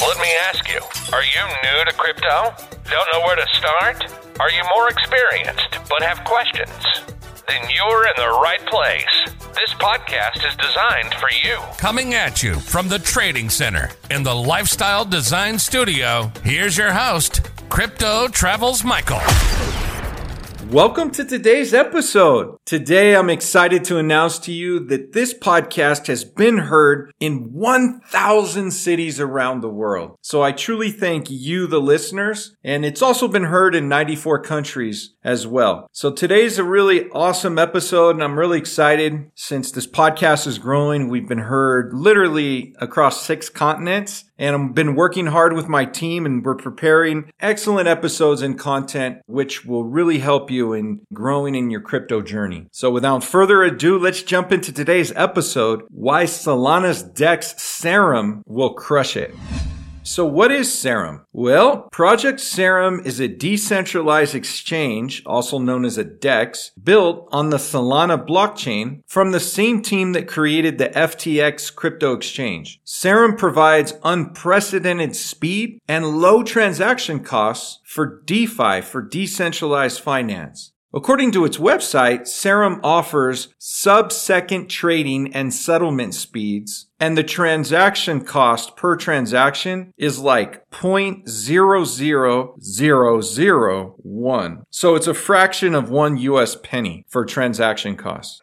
Let me ask you are you new to crypto? Don't know where to start? Are you more experienced but have questions? Then you're in the right place. This podcast is designed for you. Coming at you from the Trading Center in the Lifestyle Design Studio, here's your host, Crypto Travels Michael. Welcome to today's episode. Today, I'm excited to announce to you that this podcast has been heard in 1,000 cities around the world. So I truly thank you, the listeners, and it's also been heard in 94 countries as well. So today's a really awesome episode, and I'm really excited since this podcast is growing. We've been heard literally across six continents and I've been working hard with my team and we're preparing excellent episodes and content which will really help you in growing in your crypto journey. So without further ado, let's jump into today's episode, why Solana's DEX Serum will crush it. So what is Serum? Well, Project Serum is a decentralized exchange, also known as a DEX, built on the Solana blockchain from the same team that created the FTX crypto exchange. Serum provides unprecedented speed and low transaction costs for DeFi, for decentralized finance. According to its website, Serum offers sub-second trading and settlement speeds, and the transaction cost per transaction is like 0.00001. So it's a fraction of one US penny for transaction costs.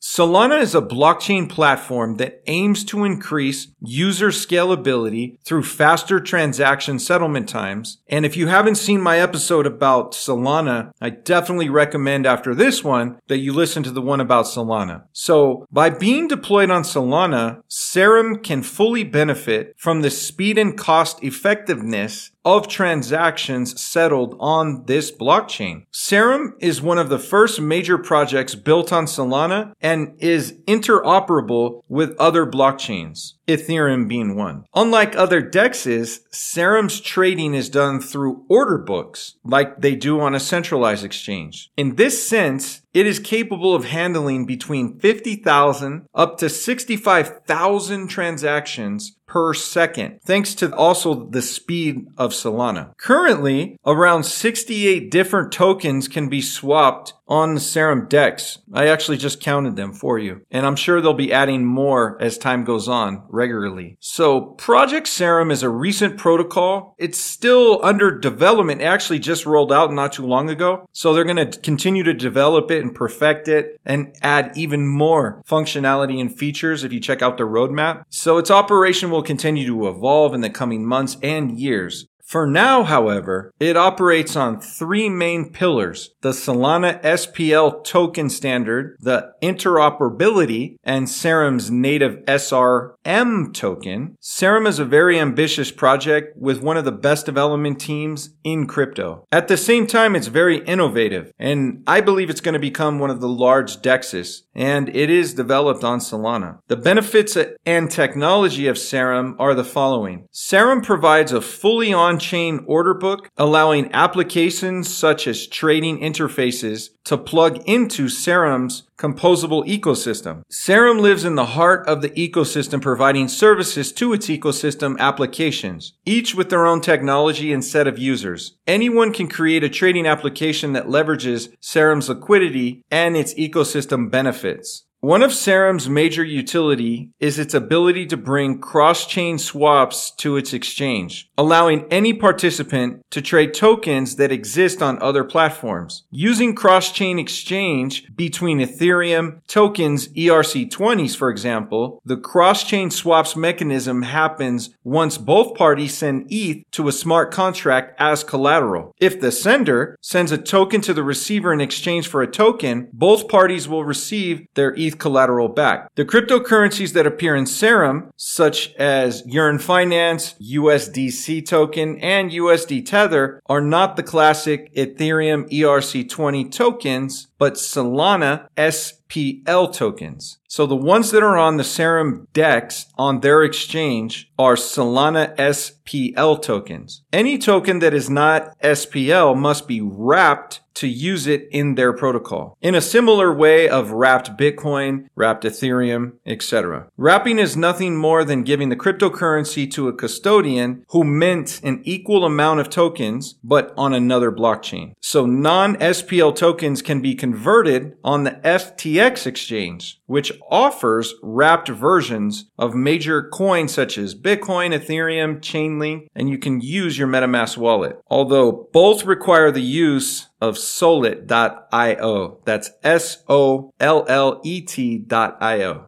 Solana is a blockchain platform that aims to increase user scalability through faster transaction settlement times. And if you haven't seen my episode about Solana, I definitely recommend after this one that you listen to the one about Solana. So by being deployed on Solana, Serum can fully benefit from the speed and cost effectiveness of transactions settled on this blockchain. Serum is one of the first major projects built on Solana and is interoperable with other blockchains. Ethereum being one. Unlike other dexes, Serum's trading is done through order books, like they do on a centralized exchange. In this sense, it is capable of handling between 50,000 up to 65,000 transactions per second, thanks to also the speed of Solana. Currently, around 68 different tokens can be swapped on the Serum Dex. I actually just counted them for you, and I'm sure they'll be adding more as time goes on regularly. So Project Serum is a recent protocol. It's still under development. It actually just rolled out not too long ago. So they're going to continue to develop it and perfect it and add even more functionality and features if you check out the roadmap. So its operation will continue to evolve in the coming months and years. For now, however, it operates on three main pillars. The Solana SPL token standard, the interoperability, and Serum's native SRM token. Serum is a very ambitious project with one of the best development teams in crypto. At the same time, it's very innovative, and I believe it's going to become one of the large dexes, and it is developed on Solana. The benefits and technology of Serum are the following. Serum provides a fully on on-chain order book, allowing applications such as trading interfaces to plug into Serum's composable ecosystem. Serum lives in the heart of the ecosystem, providing services to its ecosystem applications, each with their own technology and set of users. Anyone can create a trading application that leverages Serum's liquidity and its ecosystem benefits. One of Serum's major utility is its ability to bring cross-chain swaps to its exchange, allowing any participant to trade tokens that exist on other platforms. Using cross-chain exchange between Ethereum tokens ERC20s, for example, the cross-chain swaps mechanism happens once both parties send ETH to a smart contract as collateral. If the sender sends a token to the receiver in exchange for a token, both parties will receive their ETH Collateral back. The cryptocurrencies that appear in Serum, such as Yearn Finance, USDC token, and USD Tether, are not the classic Ethereum ERC20 tokens, but Solana SPL tokens. So the ones that are on the Serum DEX on their exchange are Solana SPL tokens. Any token that is not SPL must be wrapped to use it in their protocol. In a similar way of wrapped Bitcoin, wrapped Ethereum, etc. Wrapping is nothing more than giving the cryptocurrency to a custodian who mints an equal amount of tokens, but on another blockchain. So non-SPL tokens can be converted on the FTX exchange, which offers wrapped versions of major coins such as Bitcoin, Ethereum, Chainlink, and you can use your MetaMask wallet. Although both require the use of Sollet.io. That's S-O-L-L-E-T.io.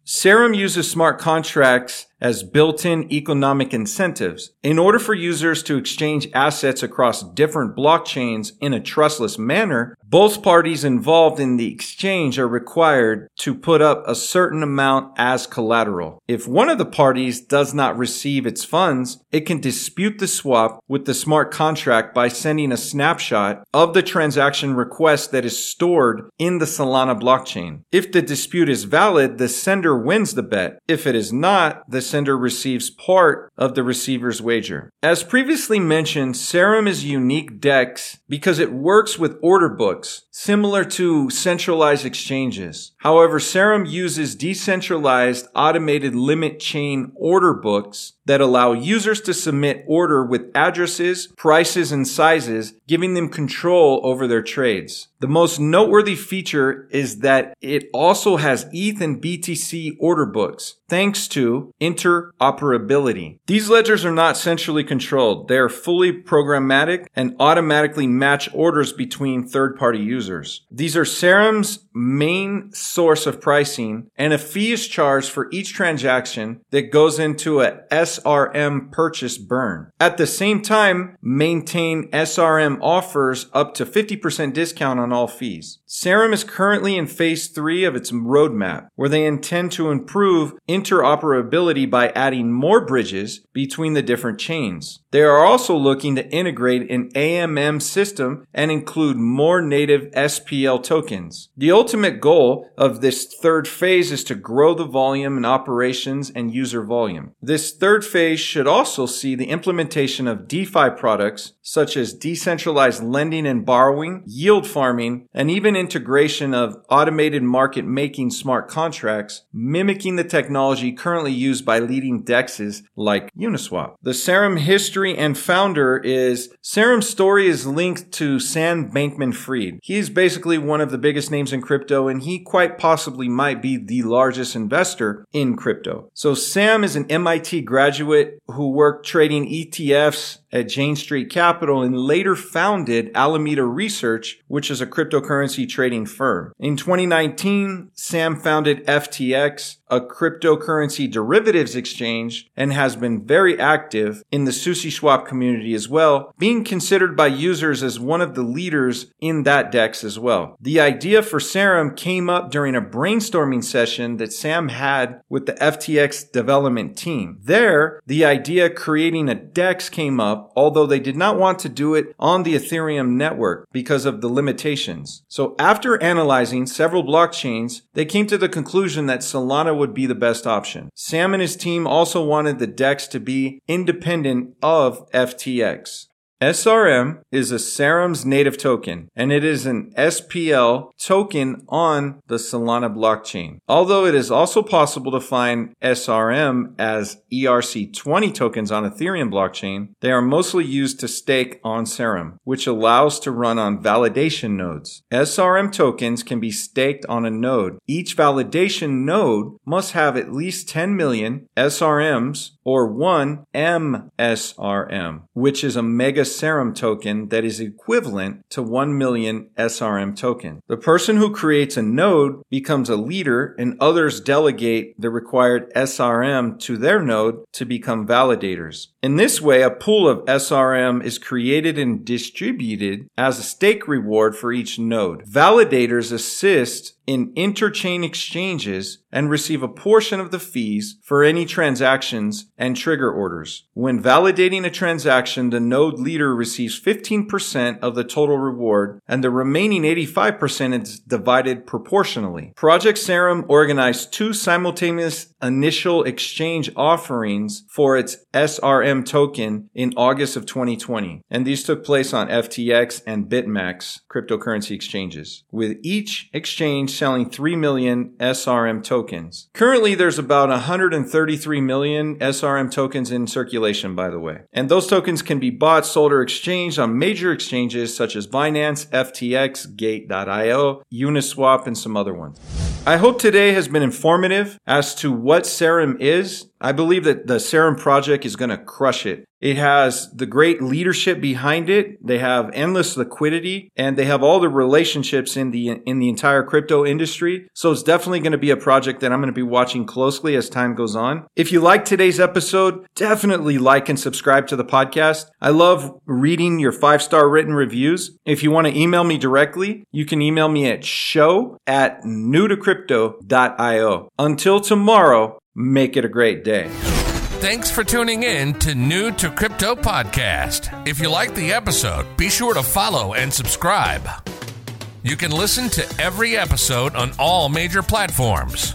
Serum uses smart contracts as built-in economic incentives. In order for users to exchange assets across different blockchains in a trustless manner, both parties involved in the exchange are required to put up a certain amount as collateral. If one of the parties does not receive its funds, it can dispute the swap with the smart contract by sending a snapshot of the transaction request that is stored in the Solana blockchain. If the dispute is valid, the sender wins the bet. If it is not, the sender receives part of the receiver's wager. As previously mentioned, Serum is unique DEX because it works with order books, similar to centralized exchanges. However, Serum uses decentralized automated limit chain order books that allow users to submit order with addresses, prices, and sizes, giving them control over their trades. The most noteworthy feature is that it also has ETH and BTC order books, thanks to interoperability. These ledgers are not centrally controlled. They are fully programmatic and automatically match orders between third-party users. These are Serum's main source of pricing, and a fee is charged for each transaction that goes into a SRM purchase burn. At the same time, maintain SRM offers up to 50% discount on all fees. Serum is currently in phase three of its roadmap, where they intend to improve interoperability by adding more bridges between the different chains. They are also looking to integrate an AMM system and include more native SPL tokens. The ultimate goal of this third phase is to grow the volume and operations and user volume. This third phase should also see the implementation of DeFi products such as decentralized lending and borrowing, yield farming, and even integration of automated market making smart contracts, mimicking the technology currently used by leading dexes like Uniswap. The Serum history and founder is Serum's story is linked to Sam Bankman Fried. He is basically one of the biggest names in crypto and he quite possibly might be the largest investor in crypto. So Sam is an MIT graduate who worked trading ETFs at Jane Street Capital and later founded Alameda Research, which is a cryptocurrency trading firm. In 2019, Sam founded FTX, a cryptocurrency derivatives exchange, and has been very active in the SushiSwap community as well, being considered by users as one of the leaders in that DEX as well. The idea for Serum came up during a brainstorming session that Sam had with the FTX development team. There, the idea creating a DEX came up, although they did not want to do it on the Ethereum network because of the limitations. So after analyzing several blockchains, they came to the conclusion that Solana would be the best option. Sam and his team also wanted the DEX to be independent of FTX. SRM is a Serum's native token, and it is an SPL token on the Solana blockchain. Although it is also possible to find SRM as ERC20 tokens on Ethereum blockchain, they are mostly used to stake on Serum, which allows to run on validation nodes. SRM tokens can be staked on a node. Each validation node must have at least 10 million SRMs or one MSRM, which is a mega Serum token that is equivalent to 1 million SRM token. The person who creates a node becomes a leader and others delegate the required SRM to their node to become validators. In this way, a pool of SRM is created and distributed as a stake reward for each node. Validators assist in interchain exchanges and receive a portion of the fees for any transactions and trigger orders. When validating a transaction, the node leader receives 15% of the total reward and the remaining 85% is divided proportionally. Project Serum organized two simultaneous initial exchange offerings for its SRM token in August of 2020, and these took place on FTX and BitMEX cryptocurrency exchanges, with each exchange selling 3 million SRM tokens. Currently, there's about 133 million SRM tokens in circulation, by the way. And those tokens can be bought, sold, or exchanged on major exchanges such as Binance, FTX, Gate.io, Uniswap, and some other ones. I hope today has been informative as to what Serum is. I believe that the Serum project is going to crush it. It has the great leadership behind it. They have endless liquidity and they have all the relationships in the in the entire crypto industry. So it's definitely going to be a project that I'm going to be watching closely as time goes on. If you like today's episode, definitely like and subscribe to the podcast. I love reading your five-star written reviews. If you want to email me directly, you can email me at show at newtocrypto.io. Until tomorrow, make it a great day. Thanks for tuning in to New to Crypto Podcast. If you like the episode, be sure to follow and subscribe. You can listen to every episode on all major platforms.